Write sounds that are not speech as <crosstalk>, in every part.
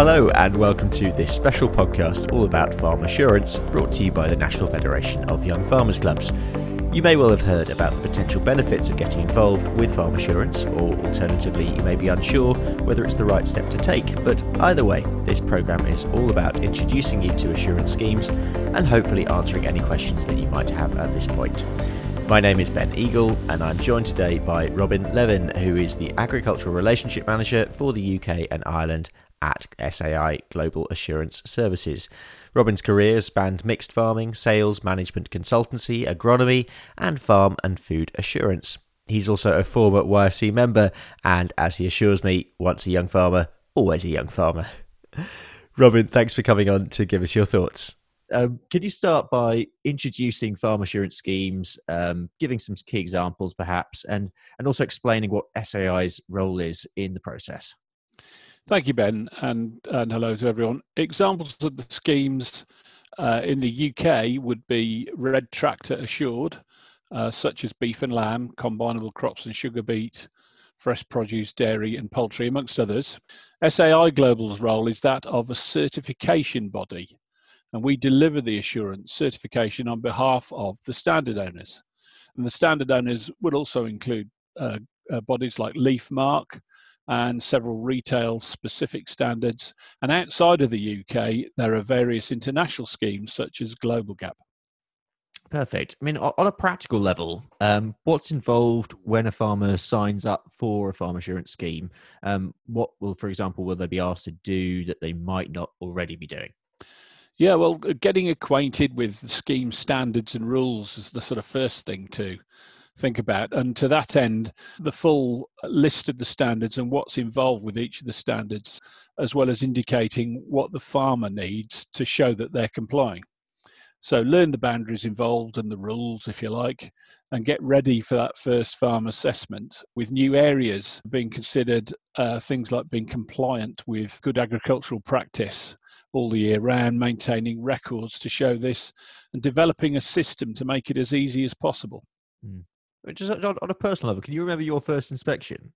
Hello, and welcome to this special podcast all about farm assurance brought to you by the National Federation of Young Farmers Clubs. You may well have heard about the potential benefits of getting involved with farm assurance, or alternatively, you may be unsure whether it's the right step to take. But either way, this programme is all about introducing you to assurance schemes and hopefully answering any questions that you might have at this point. My name is Ben Eagle, and I'm joined today by Robin Levin, who is the Agricultural Relationship Manager for the UK and Ireland at SAI Global Assurance Services. Robin's career spanned mixed farming, sales, management consultancy, agronomy, and farm and food assurance. He's also a former YFC member, and as he assures me, once a young farmer, always a young farmer. <laughs> Robin, thanks for coming on to give us your thoughts. Um, could you start by introducing farm assurance schemes, um, giving some key examples perhaps, and, and also explaining what SAI's role is in the process? Thank you, Ben, and, and hello to everyone. Examples of the schemes uh, in the UK would be Red Tractor Assured, uh, such as beef and lamb, combinable crops and sugar beet, fresh produce, dairy, and poultry, amongst others. SAI Global's role is that of a certification body, and we deliver the assurance certification on behalf of the standard owners. And the standard owners would also include uh, uh, bodies like LeafMarque, and several retail specific standards. And outside of the UK, there are various international schemes such as Global Gap. Perfect. I mean, on a practical level, um, what's involved when a farmer signs up for a farm assurance scheme? Um, what will, for example, will they be asked to do that they might not already be doing? Yeah, well, getting acquainted with the scheme standards and rules is the sort of first thing to think about. And to that end, the full list of the standards and what's involved with each of the standards, as well as indicating what the farmer needs to show that they're complying. So learn the boundaries involved and the rules, if you like, and get ready for that first farm assessment with new areas being considered uh, things like being compliant with good agricultural practice all the year round, maintaining records to show this, and developing a system to make it as easy as possible. Mm. Just on, a personal level, can you remember your first inspection?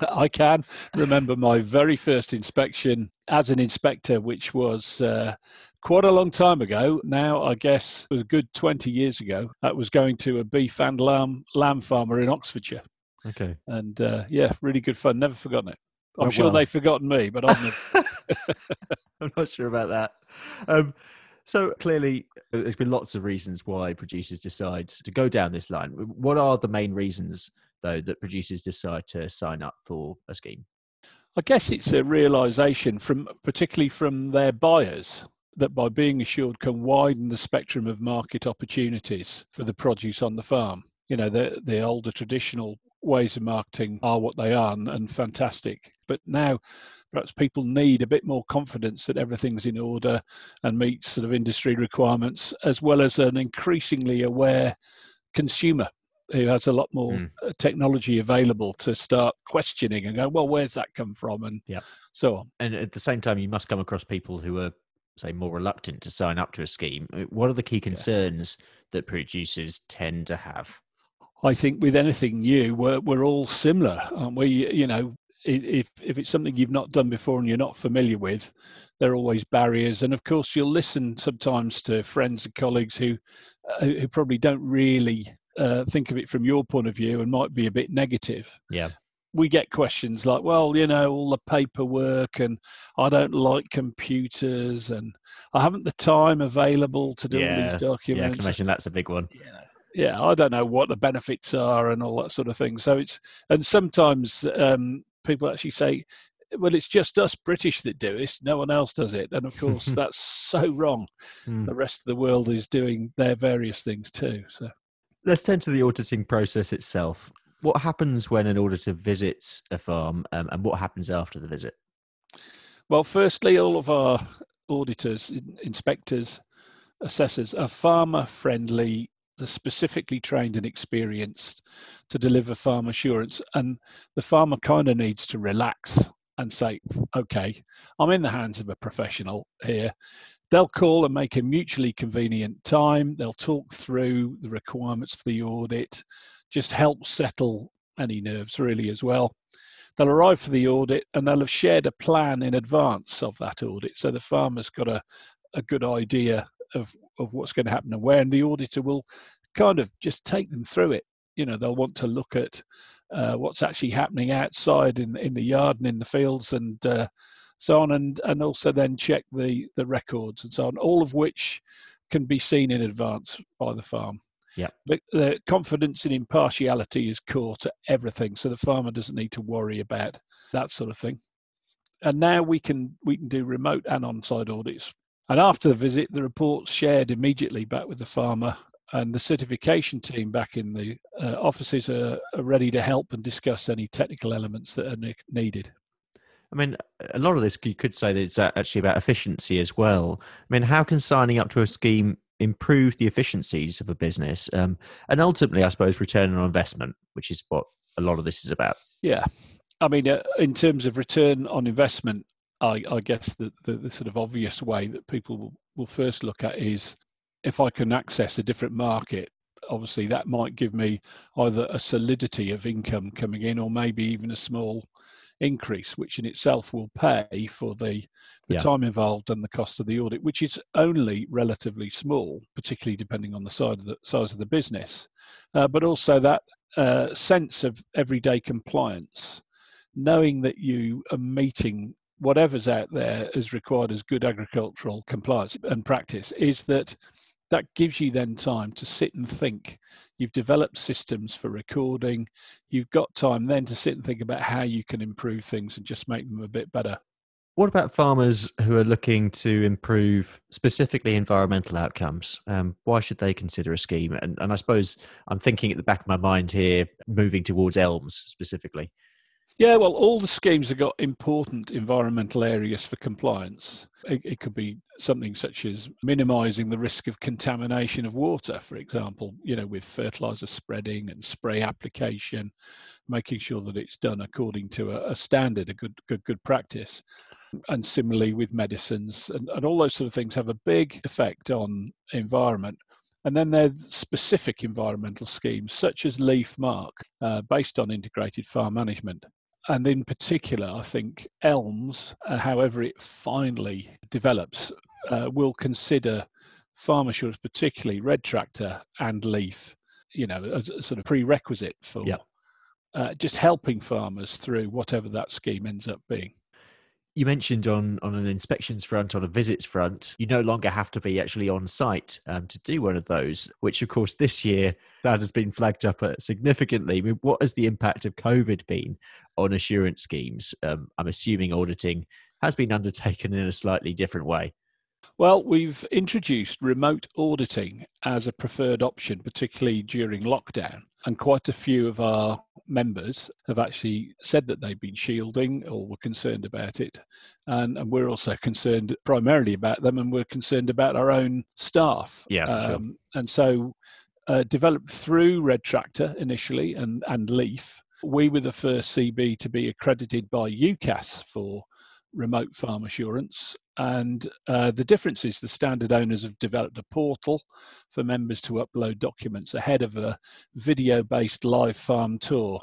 I can remember my very first inspection as an inspector, which was uh, quite a long time ago. Now, I guess it was a good 20 years ago. That was going to a beef and lamb, lamb farmer in Oxfordshire. Okay. And uh, yeah, really good fun. Never forgotten it. I'm oh, sure well. they've forgotten me, but I'm, <laughs> I'm not sure about that. Um, so clearly, there's been lots of reasons why producers decide to go down this line. What are the main reasons, though, that producers decide to sign up for a scheme? I guess it's a realization from, particularly from their buyers, that by being assured can widen the spectrum of market opportunities for the produce on the farm. You know, the the older traditional ways of marketing are what they are and, and fantastic. But now perhaps people need a bit more confidence that everything's in order and meets sort of industry requirements, as well as an increasingly aware consumer who has a lot more mm. technology available to start questioning and go, well, where's that come from? And yeah. so on. And at the same time, you must come across people who are, say, more reluctant to sign up to a scheme. Uh, what are the key concerns yeah. that producers tend to have? I think with anything new, we're, we're all similar, aren't we? You know, if if it's something you've not done before and you're not familiar with, there are always barriers. And of course, you'll listen sometimes to friends and colleagues who uh, who probably don't really uh, think of it from your point of view and might be a bit negative. Yeah. We get questions like, well, you know, all the paperwork, and I don't like computers, and I haven't the time available to do yeah. all these documents. Yeah, I can imagine that's a big one. Yeah, yeah, I don't know what the benefits are and all that sort of thing. So it's and sometimes um, people actually say, well, it's just us British that do it. No one else does it. And of course, <laughs> that's so wrong. Mm. The rest of the world is doing their various things too. So let's turn to the auditing process itself. What happens when an auditor visits a farm um, and what happens after the visit? Well, firstly, all of our auditors, inspectors, assessors are farmer friendly they're specifically trained and experienced to deliver farm assurance. And the farmer kind of needs to relax and say, okay, I'm in the hands of a professional here. They'll call and make a mutually convenient time. They'll talk through the requirements for the audit, just help settle any nerves really as well. they'll arrive for the audit and they'll have shared a plan in advance of that audit. So the farmer's got a, a good idea of, of what's going to happen and where, and the auditor will kind of just take them through it. You know, they'll want to look at uh, what's actually happening outside in in the yard and in the fields and uh, so on, and and also then check the the records and so on, all of which can be seen in advance by the farm. Yeah. The, the confidence and impartiality is core to everything, so the farmer doesn't need to worry about that sort of thing. And now we can we can do remote and on-site audits. And after the visit, the report's shared immediately back with the farmer, and the certification team back in the uh, offices are, are, ready to help and discuss any technical elements that are ne- needed. I mean, a lot of this you could say that it's actually about efficiency as well. I mean, how can signing up to a scheme improve the efficiencies of a business um, and ultimately, I suppose, return on investment, which is what a lot of this is about? Yeah. I mean, uh, in terms of return on investment, I, I guess the, the, the, sort of obvious way that people will, will first look at is if I can access a different market, obviously that might give me either a solidity of income coming in or maybe even a small increase, which in itself will pay for the, the yeah. time involved and the cost of the audit, which is only relatively small, particularly depending on the side of the size of the business. Uh, but also that uh, sense of everyday compliance, knowing that you are meeting whatever's out there is required as good agricultural compliance and practice, is that that gives you then time to sit and think. You've developed systems for recording. You've got time then to sit and think about how you can improve things and just make them a bit better. What about farmers who are looking to improve specifically environmental outcomes? Um, why should they consider a scheme? And, and I suppose I'm thinking at the back of my mind here, moving towards ELMS specifically. Yeah, well, all the schemes have got important environmental areas for compliance. It, it, could be something such as minimizing the risk of contamination of water, for example, you know, with fertilizer spreading and spray application, making sure that it's done according to a, a standard, a good, good, good practice. And similarly with medicines and, and all those sort of things have a big effect on environment. And then there's specific environmental schemes such as LEAF Marque, uh, based on integrated farm management and in particular, I think ELMS, uh, however it finally develops, uh, will consider farm assurance, particularly red tractor and leaf, you know, as a sort of prerequisite for yep. uh, just helping farmers through whatever that scheme ends up being you mentioned on on an inspections front, on a visits front, you no longer have to be actually on site um, to do one of those. Which, of course, this year that has been flagged up uh, significantly. I mean, what has the impact of COVID been on assurance schemes? Um, I'm assuming auditing has been <laughs> undertaken in a slightly different way. Well, we've introduced remote auditing as a preferred option, particularly during lockdown. And quite a few of our members have actually said that they've been shielding or were concerned about it. And, and we're also concerned primarily about them and we're concerned about our own staff. Yeah. Um, sure. And so, uh, developed through Red Tractor initially and, and Leaf, we were the first CB to be accredited by UKAS for remote farm assurance. And uh, the difference is the standard owners have developed a portal for members to upload documents ahead of a video based live farm tour.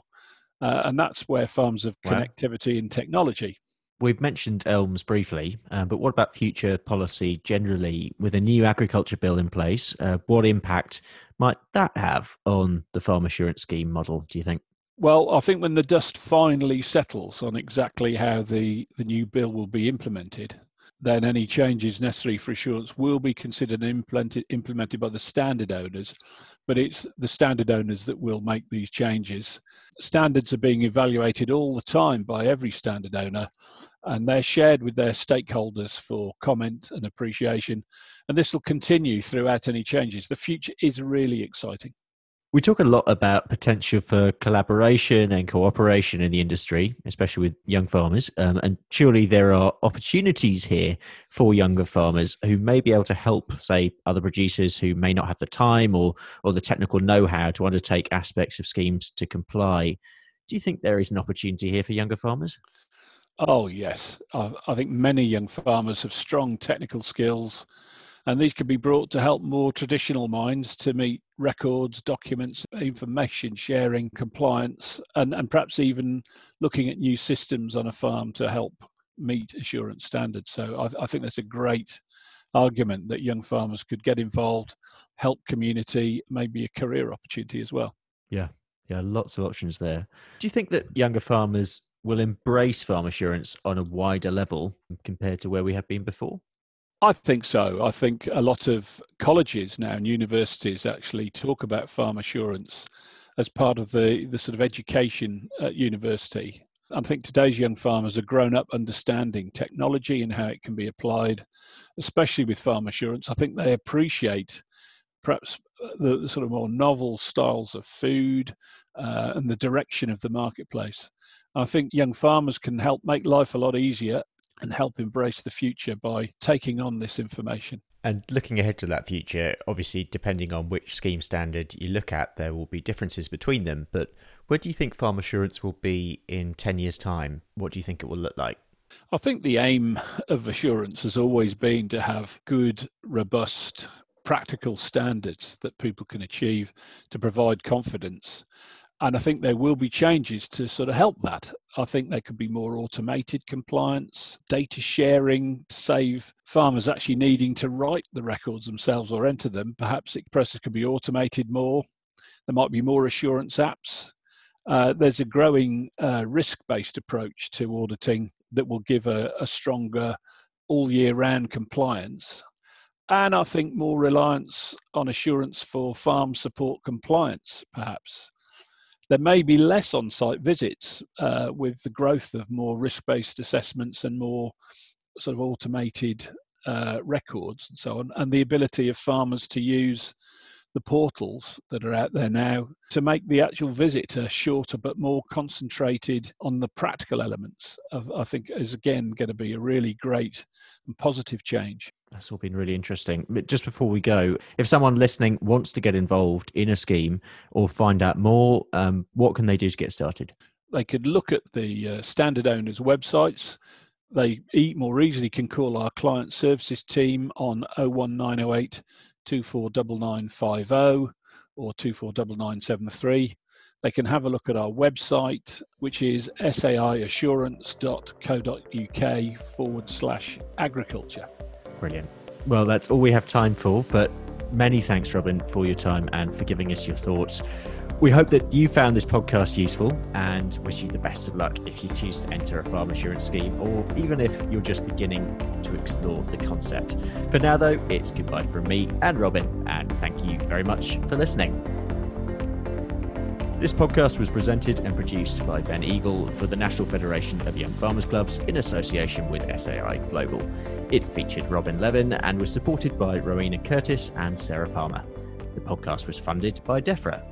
Uh, and that's where farms of wow. connectivity and technology. We've mentioned ELMS briefly, uh, but what about future policy generally with a new agriculture bill in place? Uh, what impact might that have on the farm assurance scheme model, do you think? Well, I think when the dust finally settles on exactly how the, the new bill will be implemented, then any changes necessary for assurance will be considered and implemented, implemented by the standard owners. But it's the standard owners that will make these changes. Standards are being evaluated all the time by every standard owner, and they're shared with their stakeholders for comment and appreciation. And this will continue throughout any changes. The future is really exciting. We talk a lot about potential for collaboration and cooperation in the industry, especially with young farmers. Um, and surely there are opportunities here for younger farmers who may be able to help, say, other producers who may not have the time or, or the technical know how to undertake aspects of schemes to comply. Do you think there is an opportunity here for younger farmers? Oh, yes. I, I think many young farmers have strong technical skills And these can be brought to help more traditional mines to meet records, documents, information sharing, compliance, and, and perhaps even looking at new systems on a farm to help meet assurance standards. So I, I think that's a great argument that young farmers could get involved, help community, maybe a career opportunity as well. Yeah, yeah, lots of options there. Do you think that younger farmers will embrace farm assurance on a wider level compared to where we have been before? I think so. I think a lot of colleges now and universities actually talk about farm assurance as part of the, the sort of education at university. I think today's young farmers are grown up understanding technology and how it can be applied, especially with farm assurance. I think they appreciate perhaps the, the sort of more novel styles of food uh, and the direction of the marketplace. I think young farmers can help make life a lot easier and help embrace the future by taking on this information. And looking ahead to that future, obviously, depending on which scheme standard you look at, there will be differences between them. But where do you think farm assurance will be in 10 years' time? What do you think it will look like? I think the aim of assurance has always been to have good, robust, practical standards that people can achieve to provide confidence and I think there will be changes to sort of help that. I think there could be more automated compliance, data sharing to save farmers actually needing to write the records themselves or enter them. Perhaps the process could be automated more. There might be more assurance apps. Uh, there's a growing uh, risk-based approach to auditing that will give a, a stronger all year round compliance and I think more reliance on assurance for farm support compliance, perhaps. There may be less on site visits uh, with the growth of more risk based assessments and more sort of automated uh, records and so on, and the ability of farmers to use the portals that are out there now to make the actual visit shorter but more concentrated on the practical elements of, I think is again going to be a really great and positive change. That's all been really interesting. But just before we go, if someone listening wants to get involved in a scheme or find out more, um, what can they do to get started? They could look at the uh, standard owners' websites. They eat more easily can call our client services team on 01908 249950 or 249973. They can have a look at our website, which is saiassurance.co.uk forward slash agriculture. Brilliant. Well, that's all we have time for, but many thanks, Robin, for your time and for giving us your thoughts. We hope that you found this podcast useful and wish you the best of luck if you choose to enter a farm insurance scheme or even if you're just beginning to explore the concept. For now, though, it's goodbye from me and Robin, and thank you very much for listening. This podcast was presented and produced by Ben Eagle for the National Federation of Young Farmers Clubs in association with SAI Global. It featured Robin Levin and was supported by Rowena Curtis and Sarah Palmer. The podcast was funded by DEFRA,